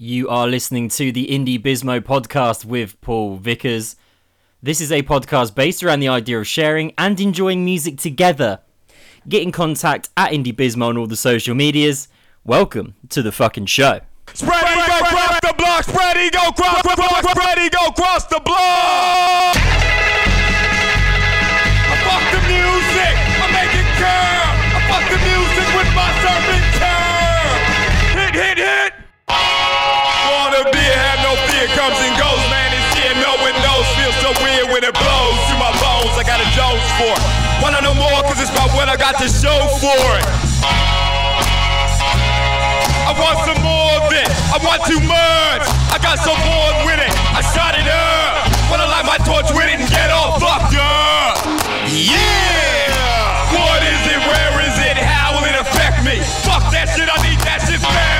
You are listening to the Indie Bismo podcast with Paul Vickers. This is a podcast based around the idea of sharing and enjoying music together. Get in contact at Indie Bismo on all the social medias. Welcome to the fucking show. Spread ego across the block, spread across the block, spread ego across the block. I fuck the music, I make it curl. I fuck the music with my serpent curl. Hit, hit, hit. When it blows through my bones. I got a dose for it. Wanna know more, cause it's about what I got to show for it. I want some more of it. I want too much. I got so bored with it. I shot it up. Wanna light my torch with it and get all fucked up. Yeah. What is it? Where is it? How will it affect me? Fuck that shit. I need that shit bound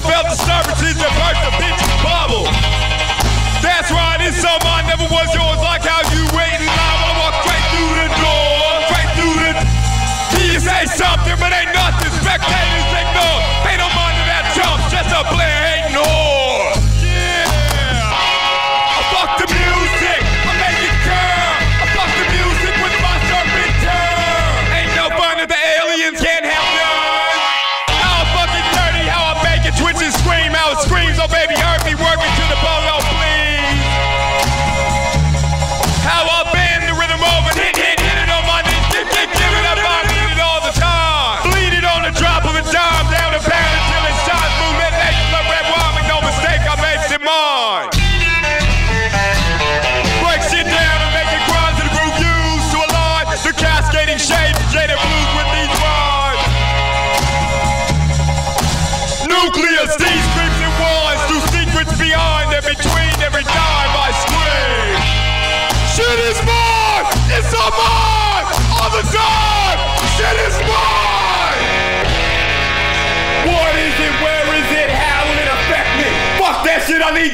Of felt disturbances that burst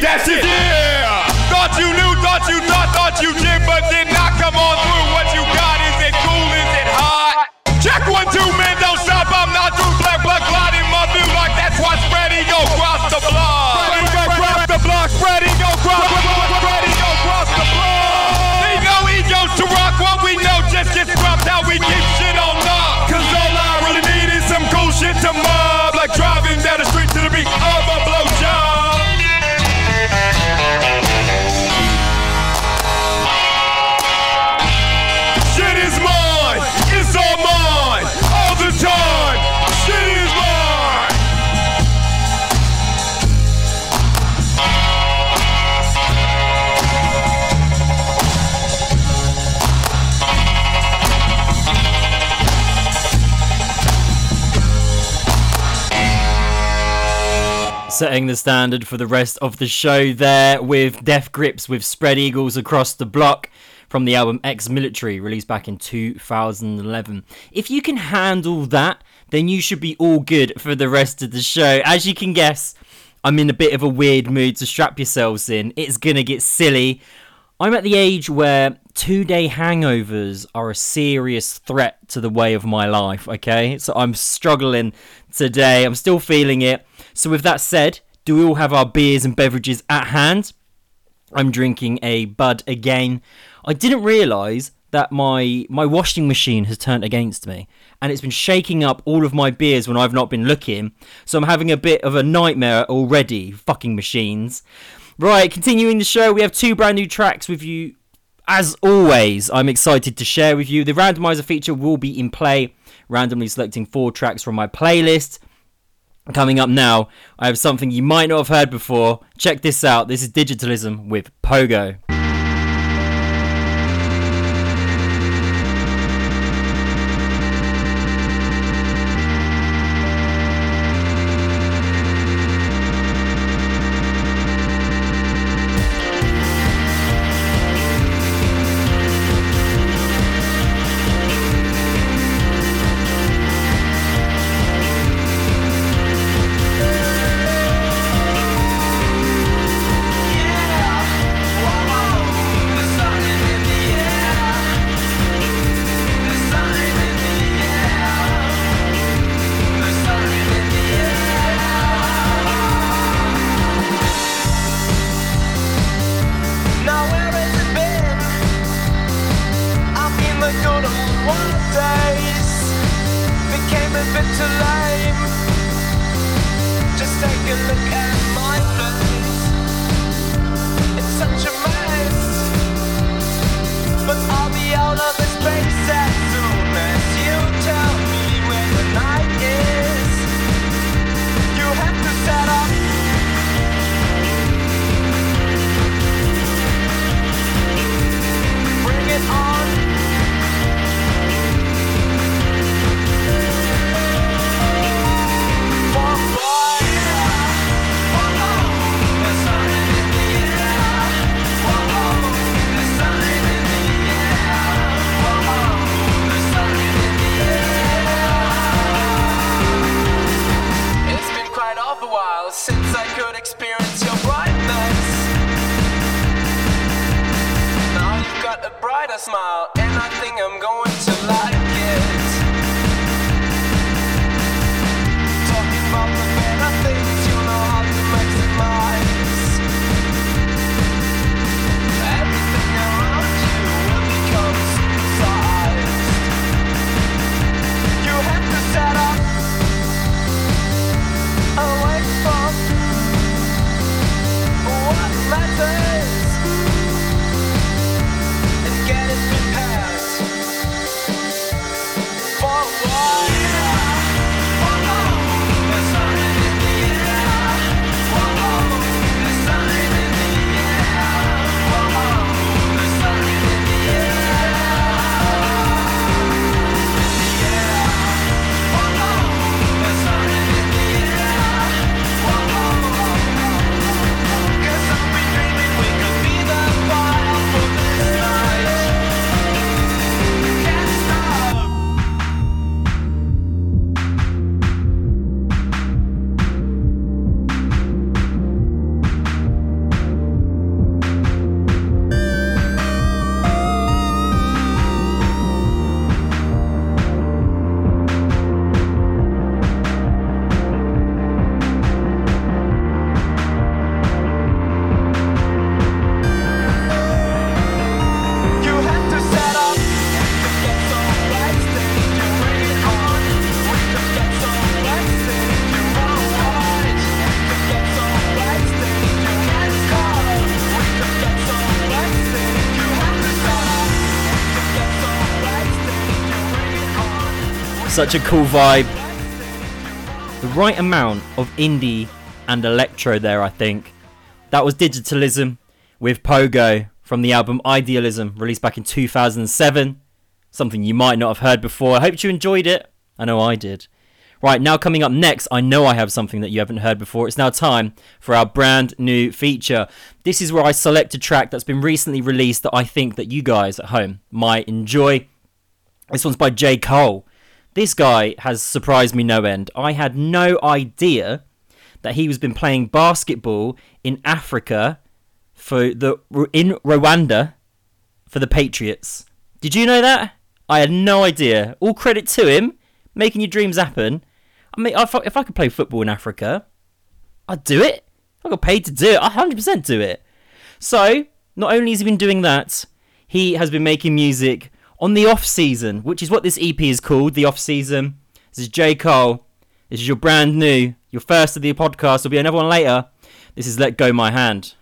that shit, I need that shit! Yeah! Thought you knew, thought you thought, thought you did, but did not come on through. What you got, is it cool, is it hot? Check one, two, man, don't stop, I'm not through. Black, black, in my view, like that's why spread ego cross the block. Spread ego cross the block, spread ego cross the block, spread ego cross the block. Ain't no egos to rock, what we know just gets dropped how we keep shit on lock. Cause all I really need is some cool shit to mob, Setting the standard for the rest of the show there with Death Grips with Spread Eagles Across the Block from the album Exmilitary, released back in 2011. If you can handle that, then you should be all good for the rest of the show. As you can guess, I'm in a bit of a weird mood, so strap yourselves in. It's gonna get silly. I'm at the age where two day hangovers are a serious threat to the way of my life, okay? So I'm struggling today. I'm still feeling it. So, with that said, do we all have our beers and beverages at hand? I'm drinking a Bud again. I didn't realise that my my washing machine has turned against me and it's been shaking up all of my beers when I've not been looking. So I'm having a bit of a nightmare already. Fucking machines. Right, continuing the show, we have two brand new tracks with you. As always, I'm excited to share with you. The randomizer feature will be in play randomly selecting four tracks from my playlist. Coming up now, I have something you might not have heard before. Check this out. This is Digitalism with Pogo. Such a cool vibe. The right amount of indie and electro there, I think. That was Digitalism with Pogo from the album Idealism, released back in 2007. Something you might not have heard before. I hope you enjoyed it. I know I did. Right, now coming up next, I know I have something that you haven't heard before. It's now time for our brand new feature. This is where I select a track that's been recently released that I think that you guys at home might enjoy. This one's by J. Cole. This guy has surprised me no end. I had no idea that he was been playing basketball in Africa for the in Rwanda for the Patriots. Did you know that? I had no idea. All credit to him, making your dreams happen. I mean, if I, if I could play football in Africa, I'd do it. I got paid to do it. I 100% do it. So, not only has he been doing that, he has been making music on the off season, which is what this EP is called, the off season. This is J. Cole. This is your brand new, your first of the podcast. There'll be another one later. This is Let Go My Hand.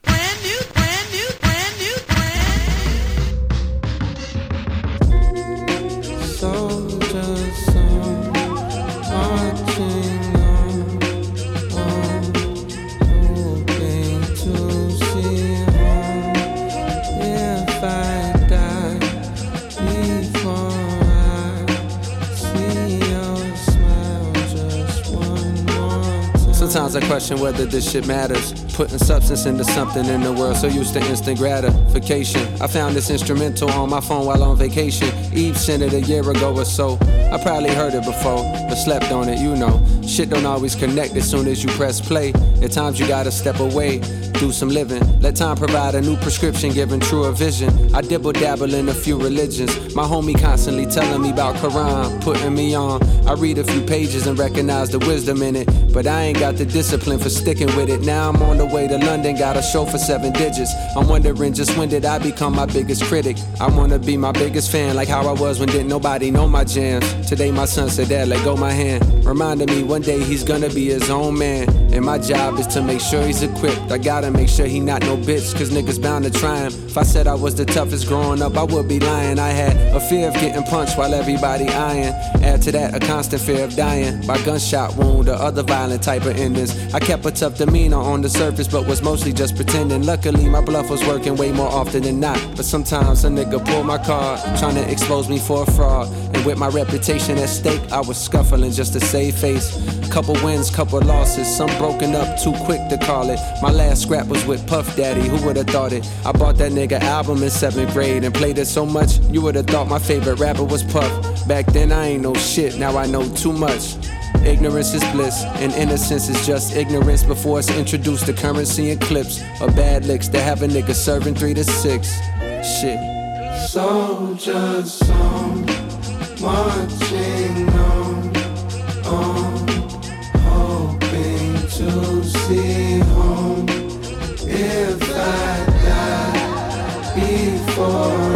I question whether this shit matters. Putting substance into something in the world, so used to instant gratification. I found this instrumental on my phone while on vacation. Eve sent it a year ago or so. I probably heard it before, but slept on it, you know. Shit don't always connect as soon as you press play. At times you gotta step away, do some living. Let time provide a new prescription, giving truer vision. I dibble dabble in a few religions. My homie constantly telling me about Quran, putting me on. I read a few pages and recognize the wisdom in it, but I ain't got the discipline for sticking with it. Now I'm on the way to London, got a show for seven digits. I'm wondering just when did I become my biggest critic? I wanna be my biggest fan, like how I was when didn't nobody know my jams. Today my son said, Dad, let go my hand. Reminding me one day he's gonna be his own man. And my job is to make sure he's equipped. I gotta make sure he not no bitch, cause niggas bound to try him. If I said I was the toughest growing up, I would be lying. I had a fear of getting punched while everybody eyeing. Add to that a constant fear of dying by gunshot wound or other violent type of endings. I kept a tough demeanor on the surface, but was mostly just pretending. Luckily, my bluff was working way more often than not. But sometimes a nigga pulled my card, trying to expose me for a fraud. And with my reputation at stake, I was scuffling just to save face. Couple wins, couple losses, some broken up too quick to call it. My last scrap was with Puff Daddy, who would've thought it? I bought that nigga album in seventh grade and played it so much, you would've thought my favorite rapper was Puff. Back then I ain't no shit, now I know too much. Ignorance is bliss, and innocence is just ignorance before it's introduced to currency and clips of bad licks that have a nigga serving three to six. Shit. Soldiers song, marching on, on, hoping to see home. If I die before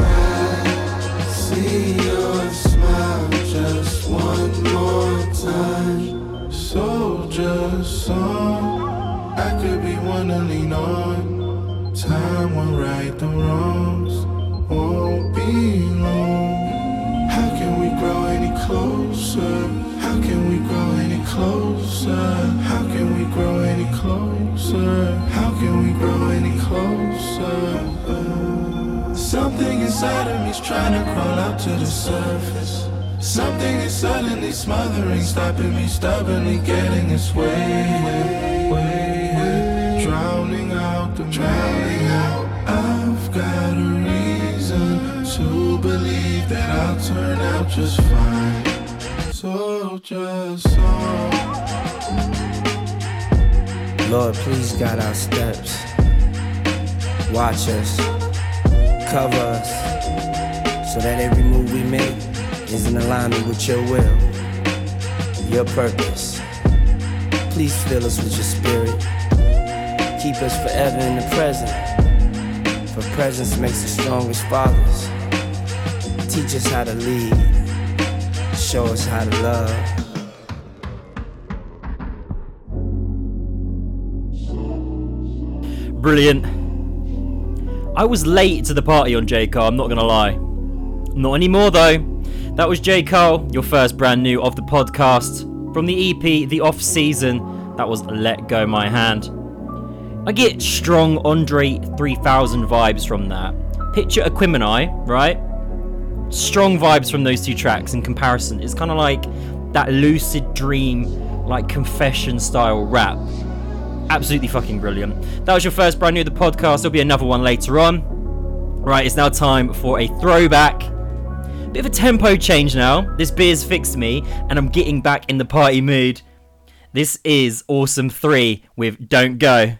soldier song, I could be one to lean on. Time will right the wrongs, won't be long. How can we grow any closer? How can we grow any closer? How can we grow any closer? How can we grow any closer? Something inside of me's trying to crawl up to the surface. Something is suddenly smothering, stopping me stubbornly getting its way, way, way, drowning out the drowning out. I've got a reason to believe that I'll turn out just fine. So just so. Lord, please guide our steps. Watch us, cover us, so that every move we make is in alignment with your will, your purpose. Please fill us with your spirit. Keep us forever in the present. For presence makes the strongest fathers. Teach us how to lead. Show us how to love. Brilliant. I was late to the party on J. Cole, I'm not gonna lie. Not anymore though. That was J. Cole, your first brand new of the podcast. From the EP, The Off Season, that was Let Go My Hand. I get strong Andre 3000 vibes from that. Picture Aquemini, right? Strong vibes from those two tracks in comparison. It's kind of like that lucid dream, like confession style rap. Absolutely fucking brilliant. That was your first brand new of the podcast. There'll be another one later on. Right, it's now time for a throwback. Bit of a tempo change now. This beer's fixed me, and I'm getting back in the party mood. This is Awesome 3 with Don't Go.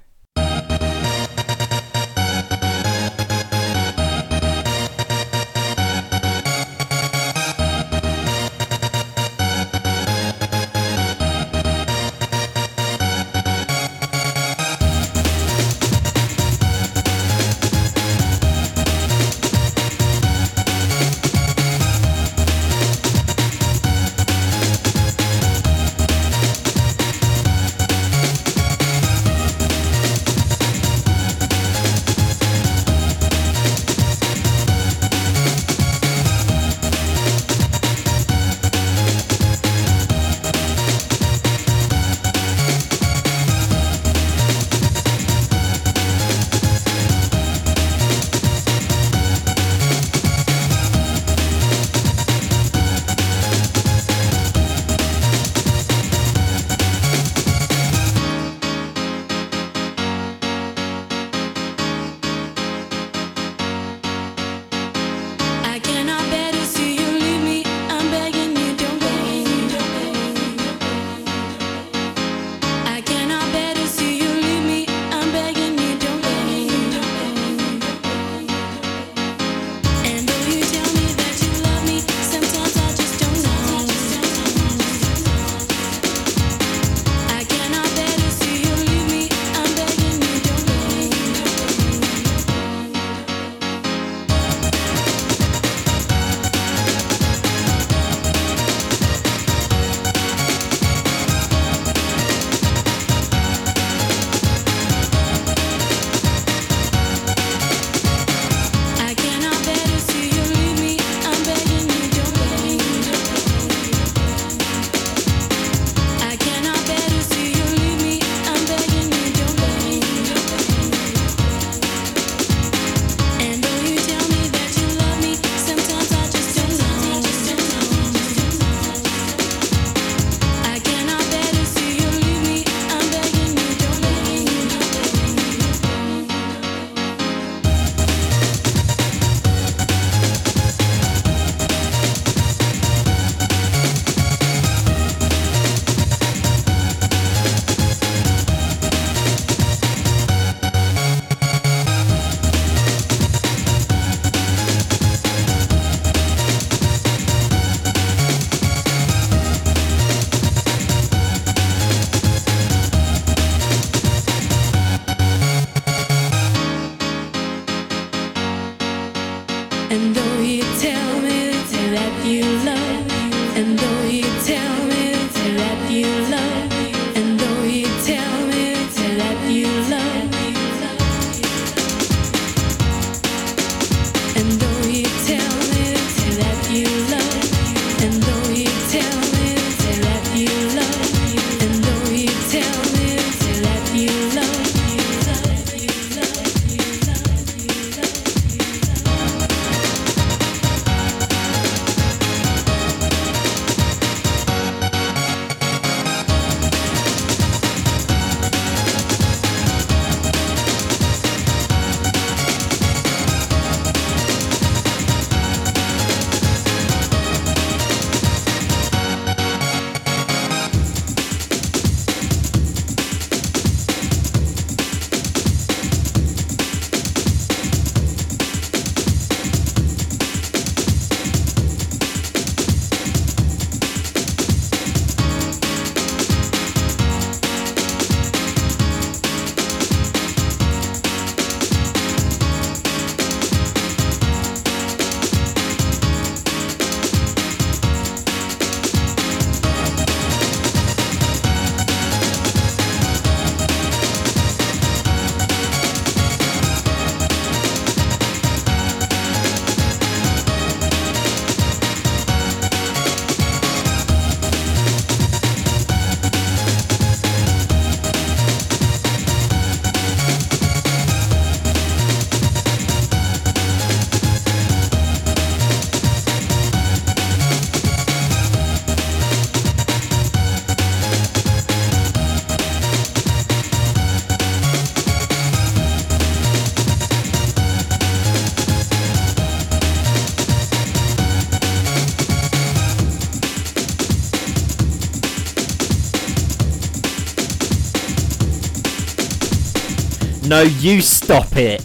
No, you stop it.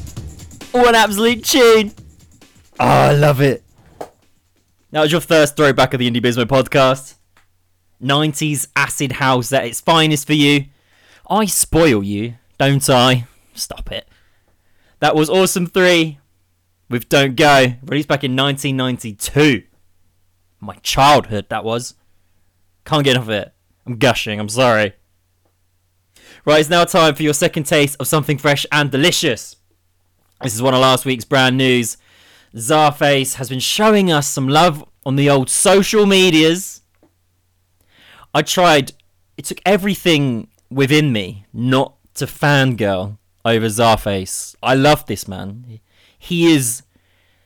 What an absolute tune. Oh, I love it. That was your first throwback of the Indie Bismo podcast. 90s acid house at its finest for you. I spoil you, don't I? Stop it. That was Awesome 3 with Don't Go, released back in 1992. My childhood, that was. Can't get enough of it. I'm gushing, I'm sorry. Right, it's now time for your second taste of something fresh and delicious. This is one of last week's brand news. Czarface has been showing us some love on the old social medias. I tried, it took everything within me not to fangirl over Czarface. I love this man. He is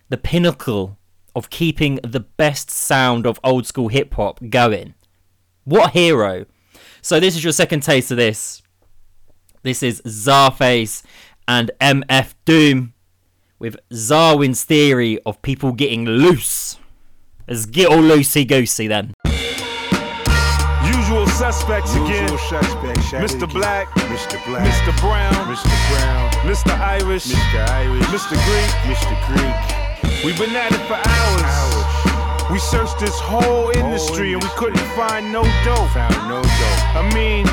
the pinnacle of keeping the best sound of old school hip hop going. What a hero. So, this is your second taste of this. This is Czarface and MF Doom with Czarwin's theory of people getting loose. Let's get all loosey goosey then. Usual suspects again. Usual suspect, Shaq Mr. Black, Mr. Black, Mr. Brown, Mr. Brown, Mr. Irish, Mr. Irish, Mr. Greek. Mr. Greek. We've been at it for hours. Howard We searched this whole industry and we couldn't find no dope. found no dope. I mean,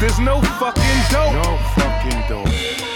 there's no fucking dope. No fucking dope.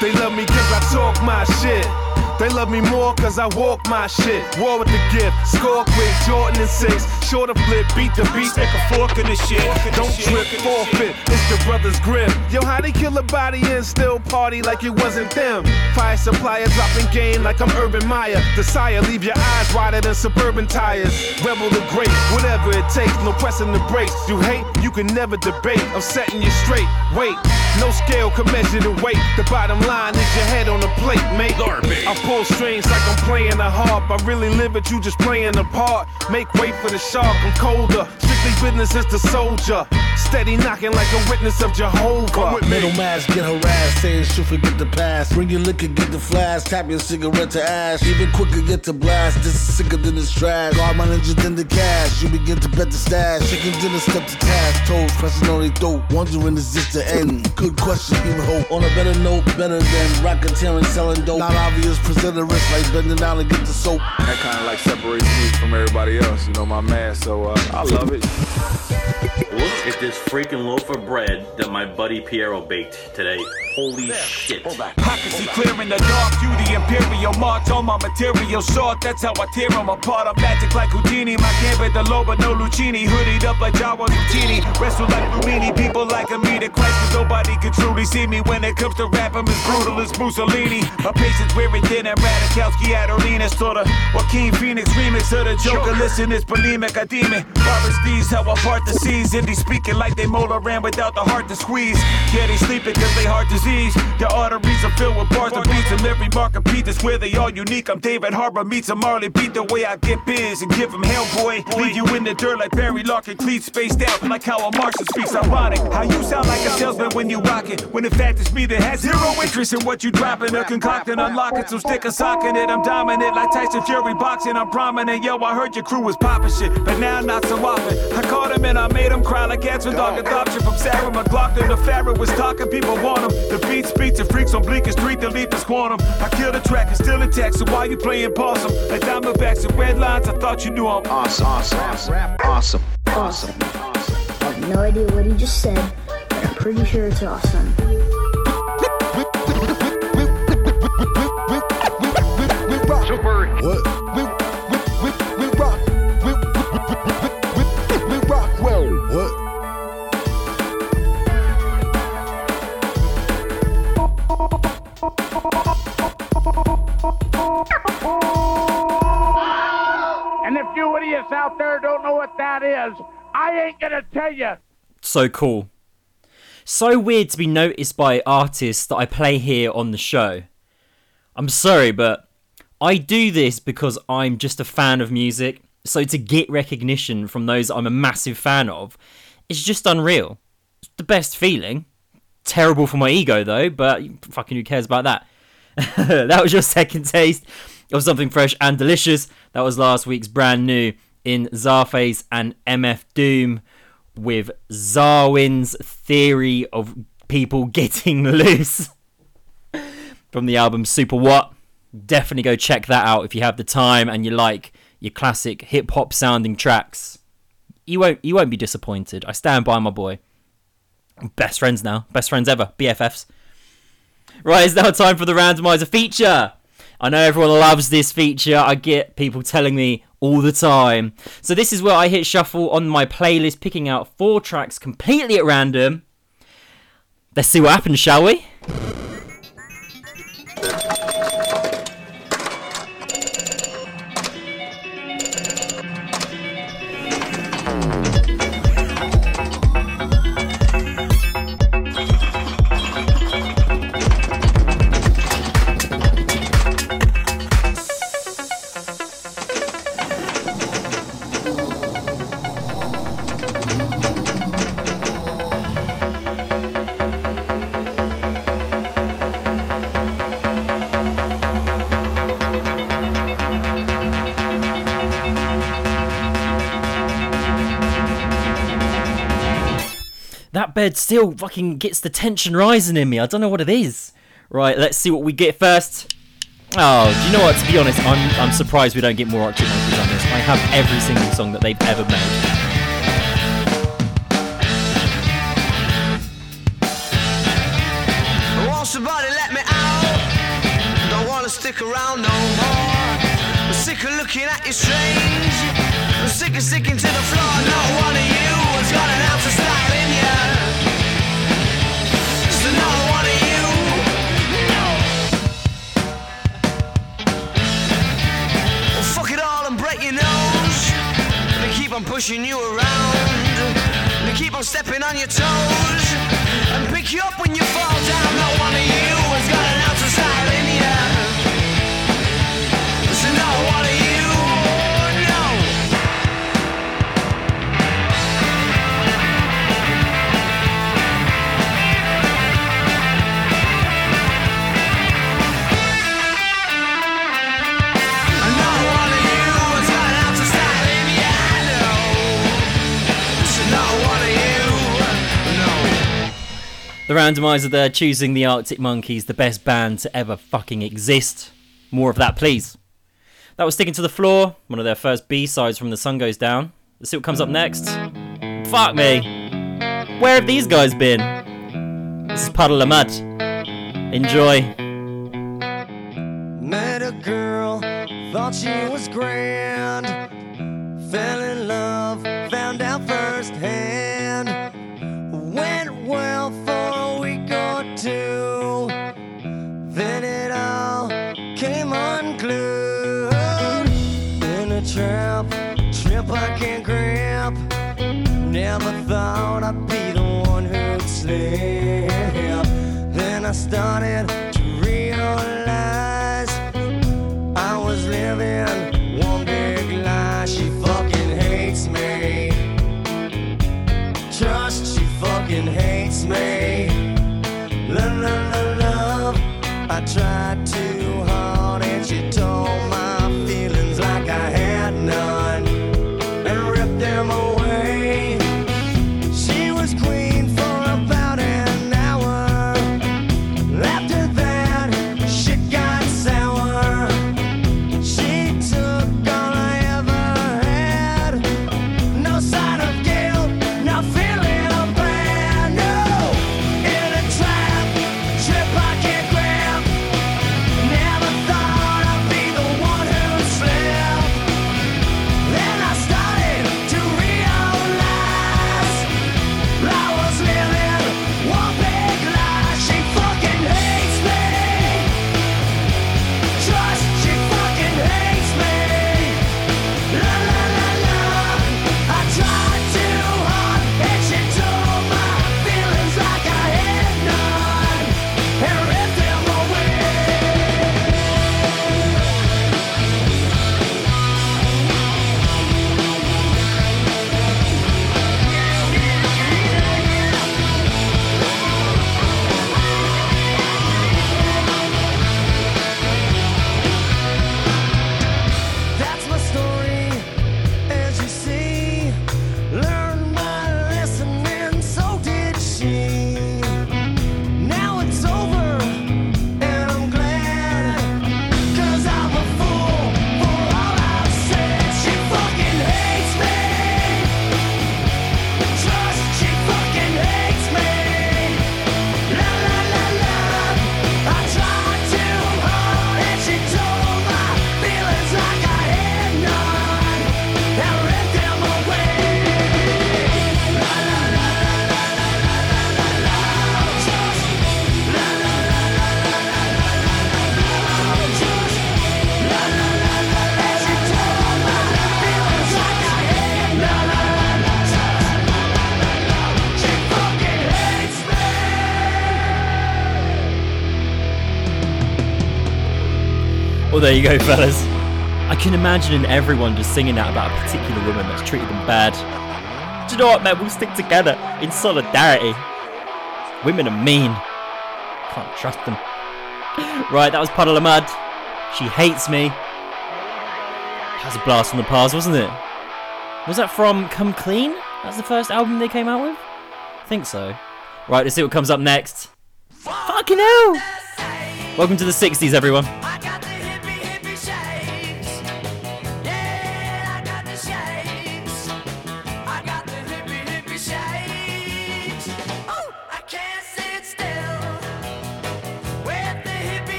They love me cause I talk my shit. They love me more cause I walk my shit. War with the gift, score quick, Jordan and six. Shorter flip, beat the beat, stick a fork in the shit. Don't trip, forfeit, it's the brother's grip. Yo, how they kill a body and still party like it wasn't them? Fire supplier dropping game like I'm Urban Meyer. Desire, leave your eyes wider than suburban tires. Rebel the great, whatever it takes, no pressing the brakes. You hate, you can never debate. I'm setting you straight. Wait, no scale can measure the weight. The bottom line is your head on the plate, mate. I pull strings like I'm playing a harp. I really live it, you just playing a part. Make way for the shark, I'm colder. Strictly business is the soldier. Steady knocking like a witness of Jehovah. Middle mass get harassed, saying should forget the past. Bring your liquor, get the flash, tap your cigarette to ash. Even quicker, get the blast. This is sicker than this trash. Guard my ninjas than the cash. You begin to bet the stash. Chicken dinner, step to task. Toes pressing on their throat. Wondering is this the end? Good question, even hope. On a better note, better than racketeering, selling dope. Not obvious, present a risk like bending down to get the soap. That kind of like separates me from everybody else, you know, my man. So uh, I love it. Look at this freaking loaf of bread that my buddy Piero baked today. Holy shit. Pockets he clear in the dark, you the imperial march on my material short. That's how I tear them apart. I'm magic like Houdini, my gambit the low, but no Lucini. Hoodied up like Jawa Lucini, wrestle like Lumini. People like me to Christ, cause nobody can truly see me when it comes to rap. I'm as brutal as Mussolini. My patience wearing thin and Radikowski Adolina, sorta. Joaquin Phoenix remix of the Joker. Listen, it's bulimic, I deem it. Barbara Steve's how I part the seas. Indie speaking like they molar ran without the heart to squeeze. Yeah, they sleeping cause they heart disease. Their arteries are filled with bars and beats and every mark of beat is where they all unique. I'm David Harbour meets a Marley beat the way I get biz and give him hell, boy. Leave you in the dirt like Barry Larkin, cleats spaced out like how a Martian speaks ironic. How you sound like a salesman when you rock it, when in fact it's me that has zero interest in what you dropping or concocting, unlocking. So stick a sock in it. I'm dominant like Tyson Fury boxing. I'm prominent. Yo, I heard your crew was popping shit, but now not so often. I caught him and I made him cry like answer dog adoption from Sarah McLachlan. The Farrah was talking, people want him. The beats, beats, and freaks on Bleecker Street, the leap is quantum. I kill the track, it's still intact, so why you playing possum? Like Diamondbacks and red lines, I thought you knew I'm Awesome, awesome, awesome, awesome, awesome. I have no idea what he just said, but I'm pretty sure it's awesome. What? What? Out there don't know what that is, I ain't gonna tell you. So cool. So weird to be noticed by artists that I play here on the show. I'm sorry, but I do this because I'm just a fan of music. So to get recognition from those I'm a massive fan of, it's just unreal. It's the best feeling. Terrible for my ego though, but fucking who cares about that? that was your second taste of something fresh and delicious. That was last week's brand new in Czarface and MF Doom with Czarwin's theory of people getting loose. from the album Super What. Definitely go check that out if you have the time and you like your classic hip hop sounding tracks. You won't you won't be disappointed. I stand by my boy. Best friends now, best friends ever, BFFs. Right, it's now time for the randomizer feature. I know everyone loves this feature. I get people telling me all the time. So this is where I hit shuffle on my playlist, picking out four tracks completely at random. Let's see what happens, shall we? Bed still fucking gets the tension rising in me. I don't know what it is. Right, let's see what we get first. Oh, do you know what? To be honest, I'm I'm surprised we don't get more Arctic Monkeys on this. I have every single song that they've ever made. Around no more. I'm sick of looking at you strange. I'm sick of sticking to the floor. Not pushing you around. They keep on stepping on your toes and pick you up when you fall down. Not one of you has got an of style in The randomizer there choosing the Arctic Monkeys, the best band to ever fucking exist. More of that, please. That was Sticking to the Floor, one of their first B sides from The Sun Goes Down. Let's see what comes up next. Fuck me. Where have these guys been? This is Puddle of Mudd. Enjoy. Met a girl, thought she was grand. Fell in love, tramp, trip I can't grab. Never thought I'd be the one who'd slip. Then I started to realize I was living one big lie. She fucking hates me. Trust, she fucking hates me. Love, love, love, love. I tried Well, there you go, fellas. I can imagine everyone just singing that about a particular woman that's treated them bad. Do you know what, man? We'll stick together in solidarity. Women are mean. Can't trust them. Right, that was Puddle of Mudd. She hates me. That was a blast from the past, wasn't it? Was that from Come Clean? That's the first album they came out with? I think so. Right, let's see what comes up next. Fucking hell! Welcome to the 60s, everyone.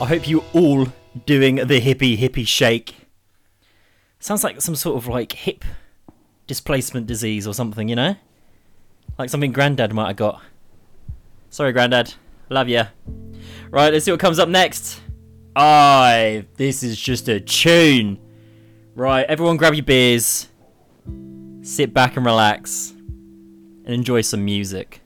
I hope you all doing the hippie hippie shake. Sounds like some sort of like hip displacement disease or something, you know? Like something Grandad might have got. Sorry, Grandad. Love ya. Right, let's see what comes up next. Aye, this is just a tune. Right, everyone grab your beers, sit back and relax, and enjoy some music.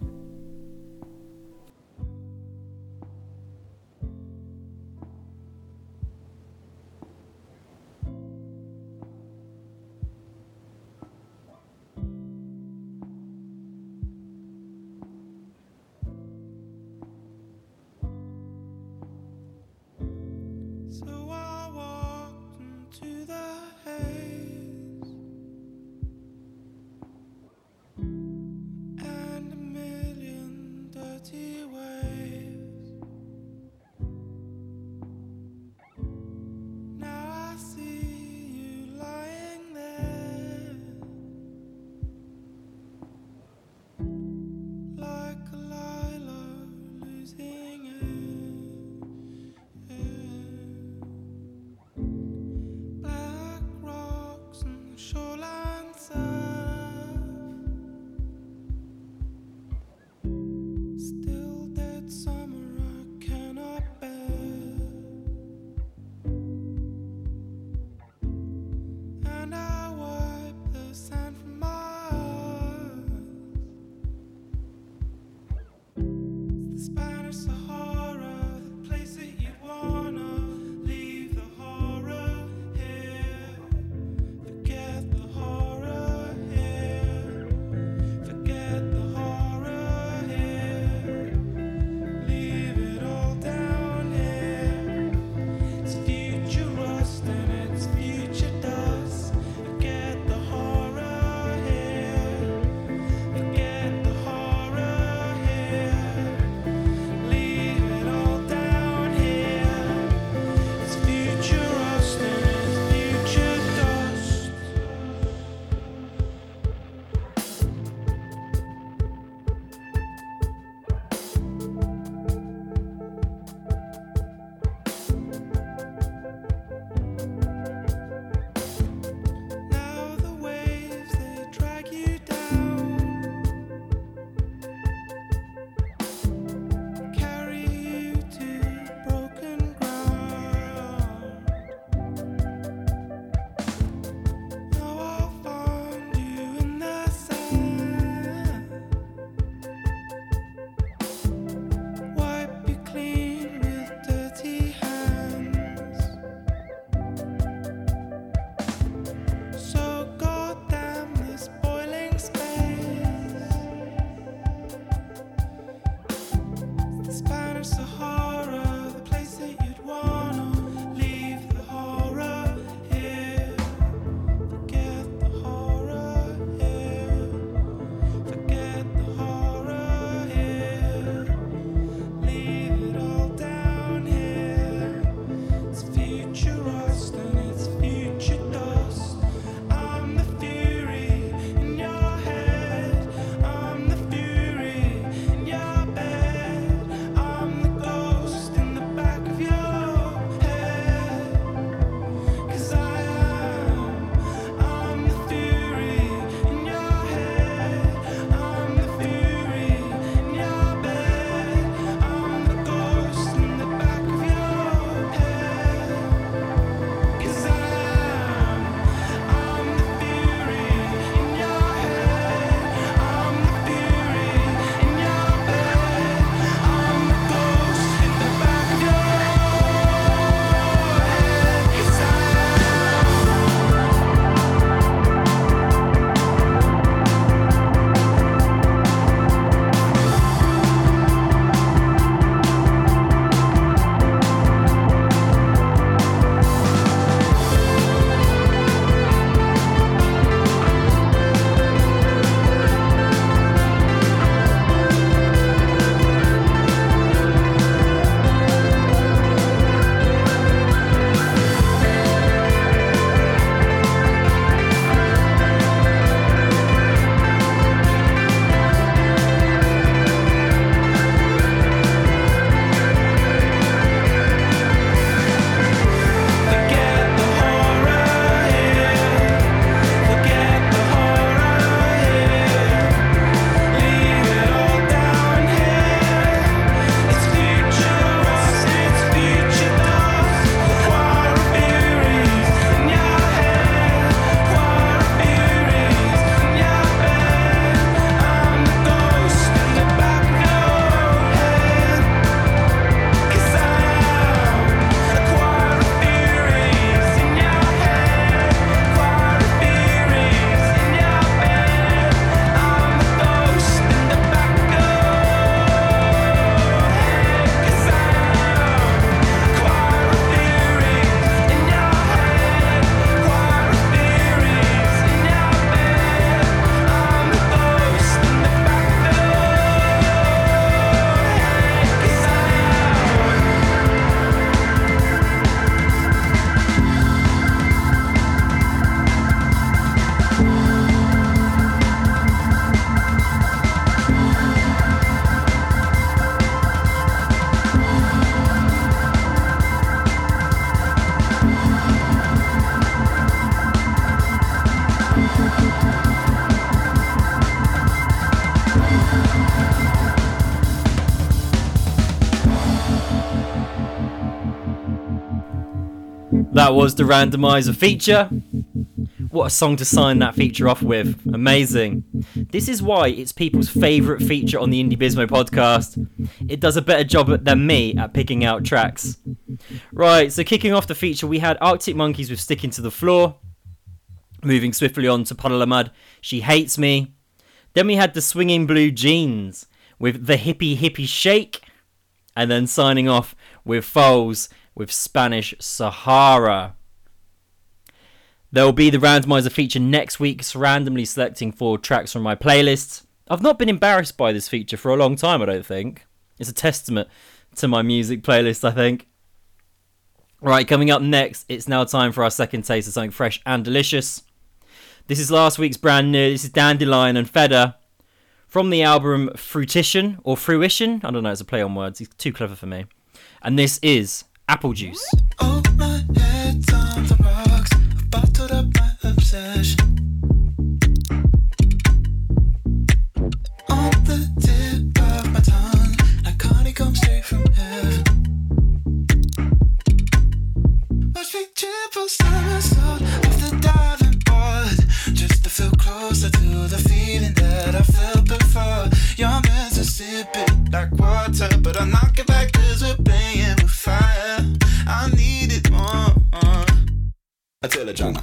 Was the randomizer feature. What a song to sign that feature off with. Amazing. This is why it's people's favourite feature on the Indie Bismo podcast. It does a better job than me at picking out tracks. Right, so kicking off the feature, we had Arctic Monkeys with Sticking to the Floor. Moving swiftly on to Puddle of Mudd, She Hates Me. Then we had the Swinging Blue Jeans with The Hippie Hippie Shake. And then signing off with Foals with Spanish Sahara. There will be the randomizer feature next week, randomly selecting four tracks from my playlist. I've not been embarrassed by this feature for a long time, I don't think. It's a testament to my music playlist, I think. Right, coming up next, it's now time for our second taste of something fresh and delicious. This is last week's brand new. This is Dandelion and Feder from the album Fruition or Fruition. I don't know, it's a play on words. It's too clever for me. And this is Apple Juice. like water, but I knock it back fire. I need it more. I tell her, John.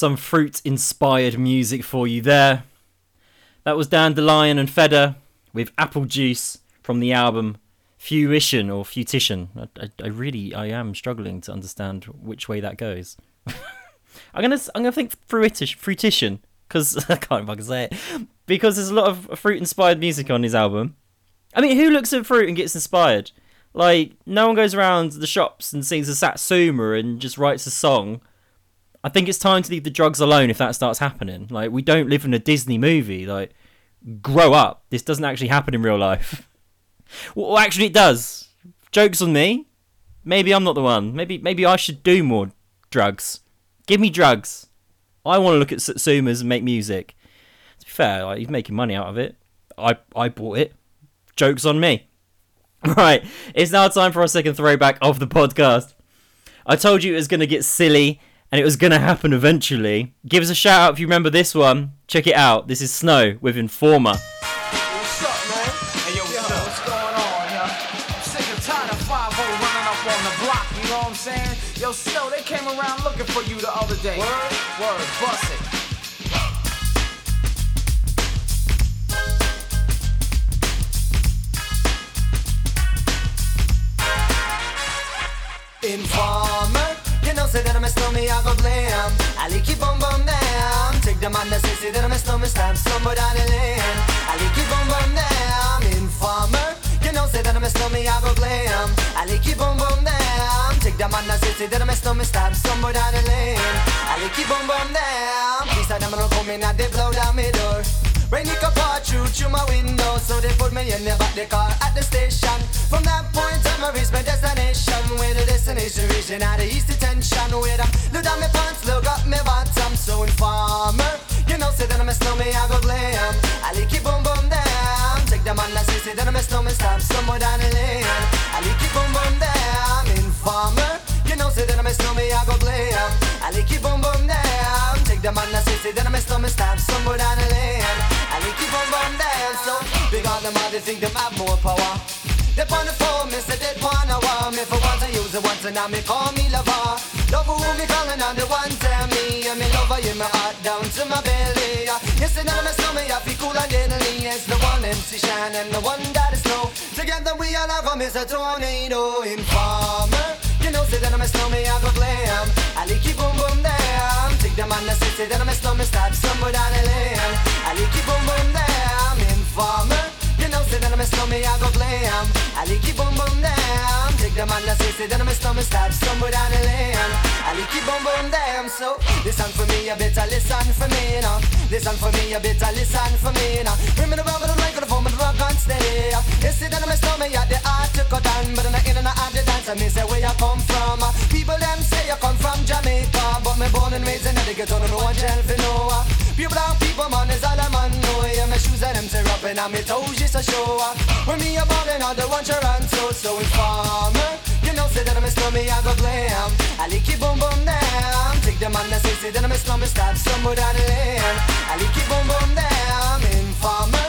Some fruit inspired music for you there. That was Dandelion and Feder with Apple Juice from the album Fuition or Futition. I, I, I really I am struggling to understand which way that goes. I'm gonna I'm gonna think fruitish fruition because I can't fucking say it because there's a lot of fruit inspired music on his album. I mean, who looks at fruit and gets inspired? Like, no one goes around the shops and sings a satsuma and just writes a song. I think it's time to leave the drugs alone if that starts happening. Like, we don't live in a Disney movie. Like, grow up. This doesn't actually happen in real life. well, actually, it does. Jokes on me. Maybe I'm not the one. Maybe maybe I should do more drugs. Give me drugs. I want to look at Satsumas and make music. To be fair, like, he's making money out of it. I I bought it. Jokes on me. Right, it's now time for our second throwback of the podcast. I told you it was going to get silly and it was going to happen eventually. Give us a shout out if you remember this one. Check it out. This is Snow with Informer. What's up, man? Hey, yo, what's, up? what's going on, yo? I'm sick and tired of 5 running up on the block, you know what I'm saying? Yo, Snow, they came around looking for you the other day. Word? Word, bust it. Informer, you know, say that I'm a snowman, I go blam. I like you bum bum down. Take the man that say, say that I'm a snowman, stamp somewhere down the lane. I like you bum bum down. Informer, you know, say that I'm a snowman, I go glam. I like you bum bum down. Take the man that say, say that I'm a snowman, stamp somewhere down the lane. I like you bum bum down. These are them gonna come in and they blow down my door. Rain it could pour through through my window, so they put me in the back the car at the station. From that point on, I reached my destination. Where the destination region at the east detention. Where the look down my pants, look up my bottom. So informer, you know, say that I'm a snowman, I go glam. I like it boom boom down. Take the man that say, say that I'm a snowman, stop somewhere down the lane. I like it boom boom down. Informer, you know, say that I'm a snowman, I go glam. I like it boom boom down. Take the man that say, say that I'm a snowman, stop somewhere down the lane. It boom boom down. So big on them, they think them have more power. They on the phone, me say they wanna want me for once I use it once and now me call me lover. Love who me calling on the one tell me and me lover in my heart down to my belly. You say none of my stomach, I feel cool and deadly. It's the one MC Shan and the one that is snow. Together we all have a miss a tornado informer. You know, say that I'm a snowman, I go glam. I it boom boom down. The man that say, say that I'm a snowman, start somewhere down the lane. I like it boom boom down. Informer. You know, say that I'm a snowman, I go glam. I like it boom boom down. Take the man that say, say that I'm a snowman, start somewhere down the lane. I like it boom boom down. So listen for me, you better listen for me now. Listen for me, you better listen for me now. Bring me the rubber, the microphone, but the rock on steady. You see that I'm a snowman, yeah, the art to cut down, but I'm not in and out I mean, say where you come from. Uh, people them say you come from Jamaica, but me born and raised in the ghetto, no one tell for no. Uh. Pure brown people, man, is all I'm on. know. Yeah, my shoes and them tear up and I'm toes just a show. Uh. When me a ballin', all the one Toronto, so informer. You know, say that I'm a slummy, I go glam. Um. I like it boom boom down. Take the man that say, say that I'm a slummy, stop somewhere down the lane. I like it boom boom down. Informer.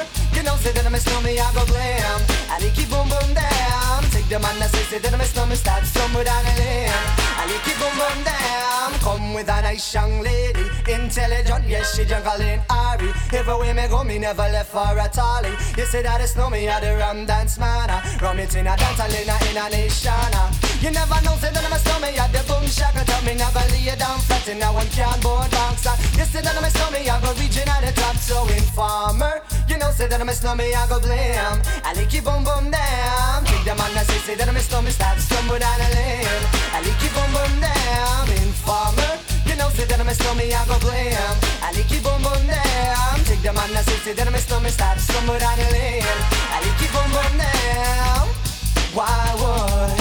Say that I'm a slummy, I go glam. I like boom boom down. Take the man that say, say that I'm a slummy, stop somewhere down the lane. I like boom boom down. Come with a nice young lady, intelligent, yes, she juggling Ari. Everywhere me go, me never left for a tally. You say that it's no me, I the rum dance man. Rum it in a dance, I in a, in a nation. Uh. You never know, say that I'm a stomach, I the boom shaka tell me never lay down flat in a one cardboard box. You say that I'm a stomach, I go reaching at the top, so informer. You know, say that I'm a stomach, I go blam. I like it boom boom down. Take the man that say, say that I'm a stomach, start stumble down the lane. I like it boom boom down. Informer. You know, say that I'm a stomach, I go blam. I like it boom boom down. Take the man that say, say that I'm a stomach, start stumble down the lane. I like it boom boom down. Why would?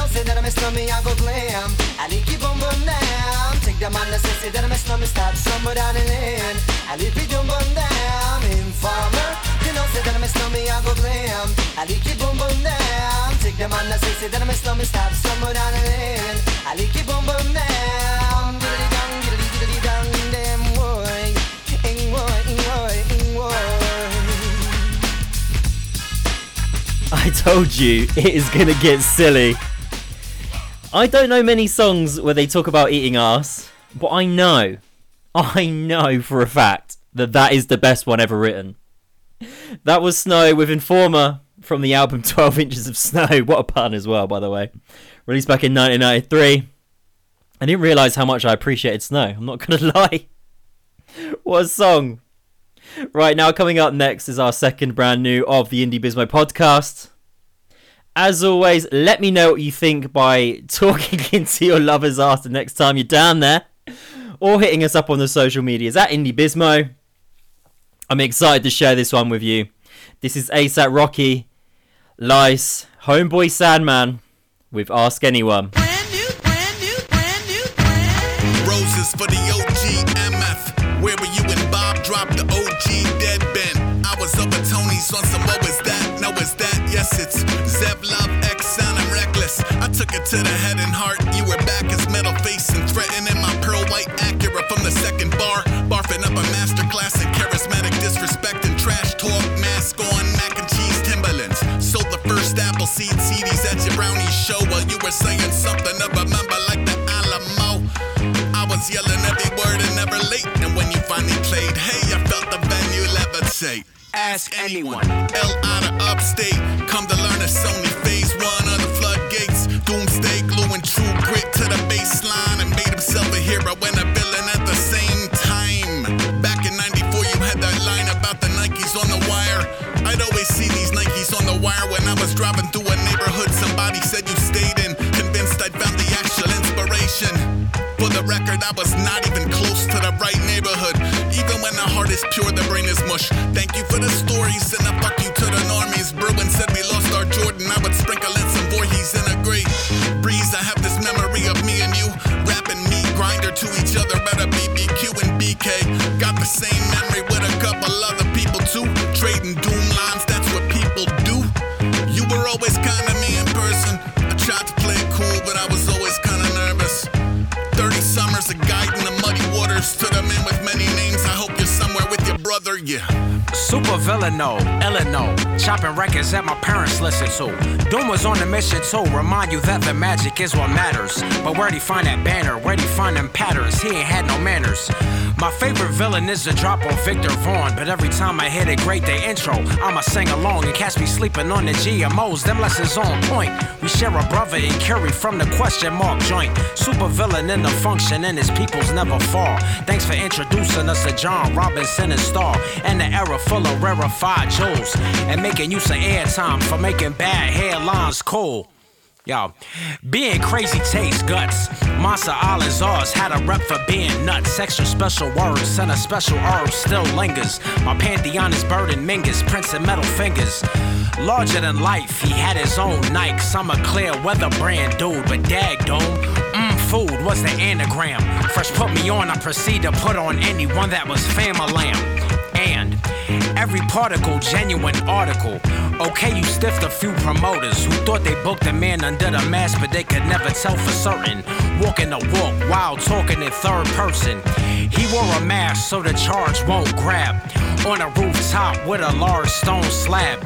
know, say that I'm I go glam. I it boom boom down. Take say, that I'm stop somewhere down. I boom boom down. Informer, know, say that I'm I go glam. I it boom boom down. Take say, that I'm stop somewhere down. I it boom boom down. Diddly diddly diddly damn boy. Ing boy, ing boy, ing boy. I told you it is gonna get silly. I don't know many songs where they talk about eating ass, but I know, I know for a fact that that is the best one ever written. That was Snow with Informer from the album 12 Inches of Snow. What a pun as well, by the way. Released back in 1993. I didn't realise how much I appreciated Snow. I'm not gonna lie. What a song. Right now, coming up next is our second brand new of the Indie Bismo podcast. As always, let me know what you think by talking into your lover's ass the next time you're down there, or hitting us up on the social medias at Indie Bismo. I'm excited to share this one with you. This is Aesop Rock, Lice, Homeboy Sandman with Ask Anyone. Roses for the OG MF. Where were you when Bob dropped the OG dead Ben? I was over Tony's on some what was that? Yes, it's Zev Love X Sound I'm reckless. I took it to the head and heart. You were back as metal face and threatening my pearl white Acura from the second bar. Barfing up a masterclass in charismatic disrespect and trash talk. Mask on, mac and cheese Timberlands. Sold the first apple seed CDs at your brownie show while you were saying something of a member like the Alamo. I was yelling every word and never late. And when you finally played, hey, say? Ask anyone. L out of upstate, come to learn it's only phase one of the floodgates. Doomsday gluing true grit to the baseline and made himself a hero and a villain at the same time. Back in 94, you had that line about the Nikes on the wire. I'd always see these Nikes on the wire when I was driving through a neighborhood somebody said you stayed in. Convinced I'd found the actual inspiration. For the record, I was not even close to the right neighborhood. The heart is pure, the brain is mush. Thank you for the stories and a fuck Super villaino, Illino, chopping records at my parents listen to. Doom was on a mission to remind you that the magic is what matters. But where'd he find that banner? Where'd he find them patterns? He ain't had no manners. My favorite villain is the drop on Victor Vaughn. But every time I hit a great day intro, I'ma sing along and catch me sleeping on the GMOs. Them lessons on point. We share a brother in Curie from the question mark joint. Super villain in the function and his peoples never fall. Thanks for introducing us to John Robinson and Star. And the era full of rarefied jewels. And making use of airtime for making bad headlines cool. Yo, being crazy takes guts. Island's ours had a rep for being nuts. Extra special words and a special herb still lingers. My pantheon is burden mingus, prints and metal fingers. Larger than life, he had his own Nikes. I'm a clear weather brand dude, but dag dome. Mmm, food was the anagram. Fresh put me on, I proceed to put on anyone that was fam-a-lamb. And every particle, genuine article. Okay, you stiffed a few promoters who thought they booked a man under the mask, but they could never tell for certain. Walking the walk while talking in third person. He wore a mask so the charge won't grab. On a rooftop with a large stone slab.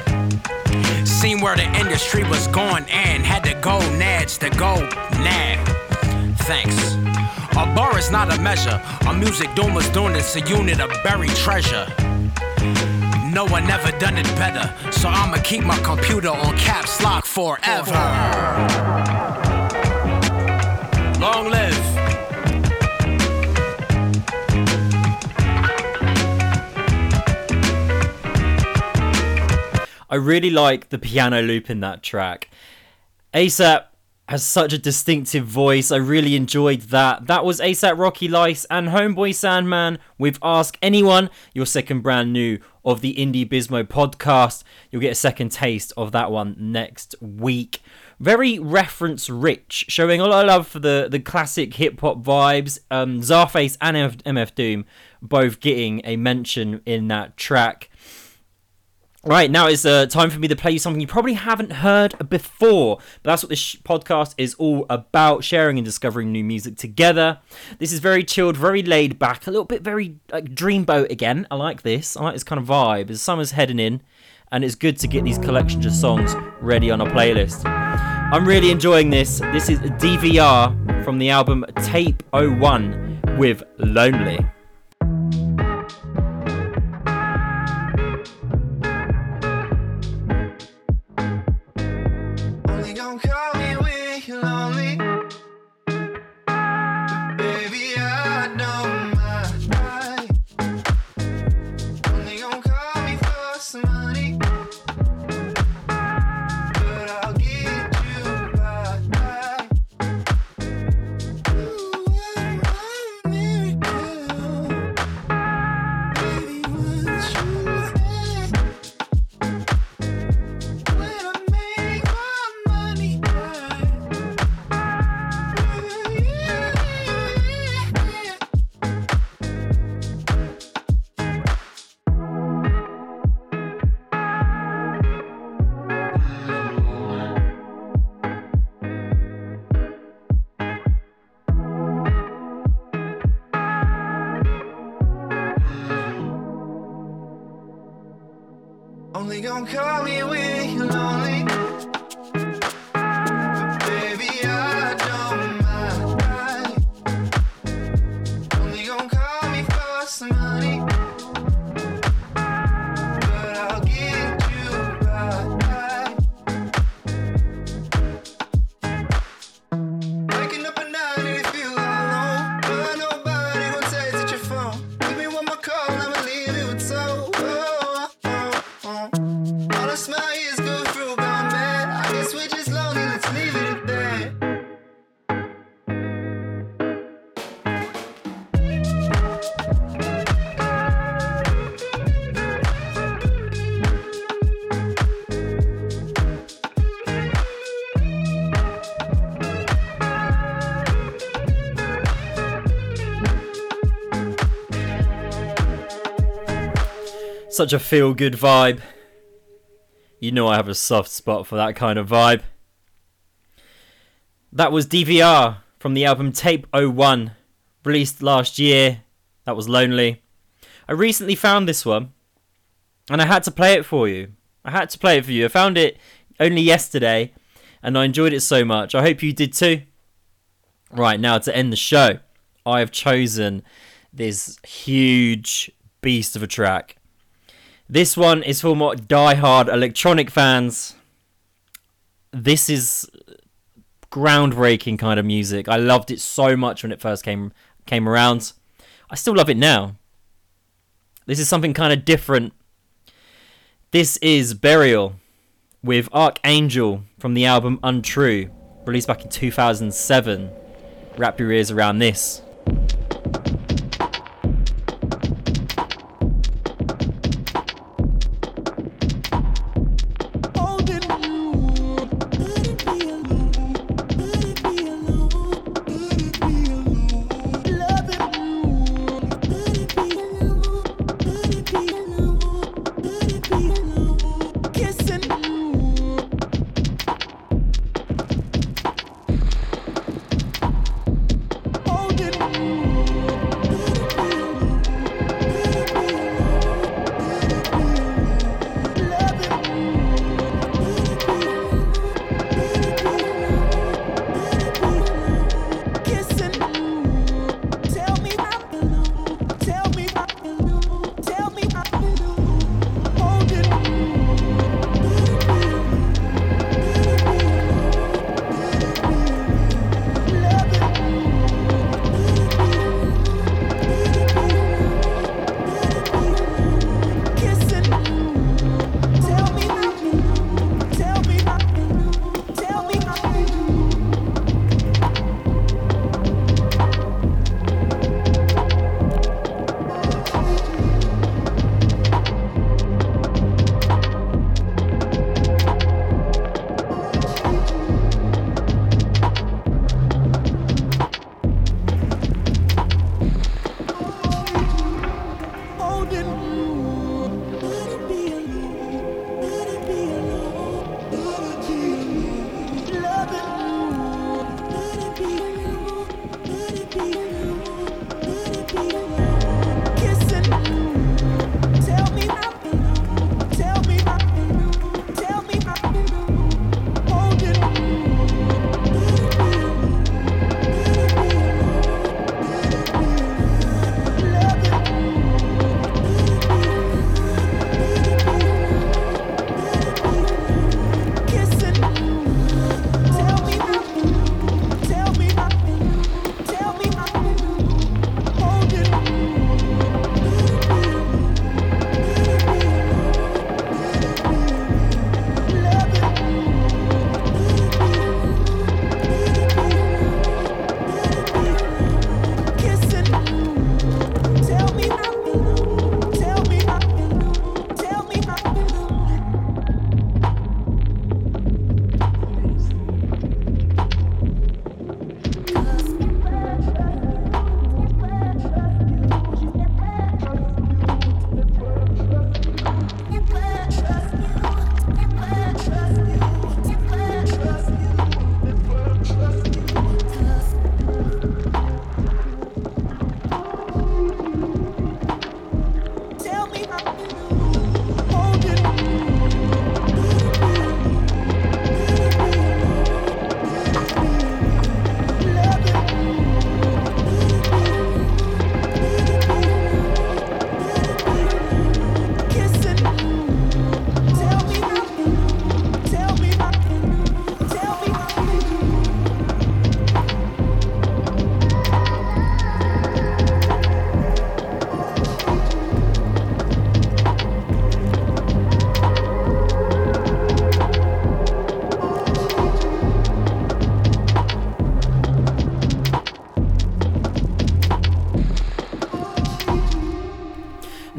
Seen where the industry was going and had to go nads to go nag. Thanks. A bar is not a measure. A music doom is doing it's a unit of buried treasure. No one ever done it better, so I'ma keep my computer on caps lock forever. Long live. I really like the piano loop in that track. Aesop has such a distinctive voice. I really enjoyed that. That was Aesop Rock Lice and Homeboy Sandman with Ask Anyone, your second brand new of the Indie Bismo podcast. You'll get a second taste of that one next week. Very reference rich, showing a lot of love for the, the classic hip hop vibes. Um, Czarface and MF, MF Doom both getting a mention in that track. Right, now it's uh, time for me to play you something you probably haven't heard before. But that's what this sh- podcast is all about sharing and discovering new music together. This is very chilled, very laid back, a little bit very like Dreamboat again. I like this. I like this kind of vibe. As summer's heading in, and it's good to get these collections of songs ready on a playlist. I'm really enjoying this. This is a DVR from the album Tape 01 with Lonely. Such a feel good vibe. You know I have a soft spot for that kind of vibe. That was DVR from the album Tape 01, released last year. That was Lonely. I recently found this one, and I had to play it for you. I had to play it for you. I found it only yesterday, and I enjoyed it so much. I hope you did too. Right, now to end the show, I have chosen this huge beast of a track. This one is for more die-hard electronic fans. This is groundbreaking kind of music. I loved it so much when it first came came around. I still love it now. This is something kind of different. This is Burial with Archangel from the album Untrue, released back in 2007. Wrap your ears around this.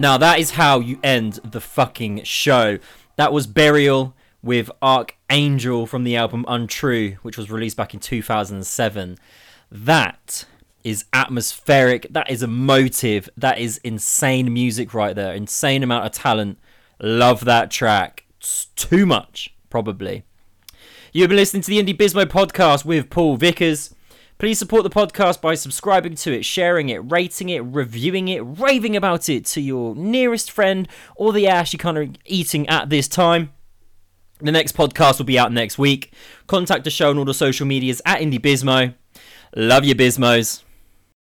Now that is how you end the fucking show. That was Burial with Archangel from the album Untrue, which was released back in 2007. That is atmospheric. That is emotive. That is insane music right there. Insane amount of talent. Love that track. It's too much, probably. You've been listening to the Indie Bismo podcast with Paul Vickers. Please support the podcast by subscribing to it, sharing it, rating it, reviewing it, raving about it to your nearest friend or the ash you're kind of eating at this time. The next podcast will be out next week. Contact the show on all the social medias at Indie Bismo. Love you, Bismos.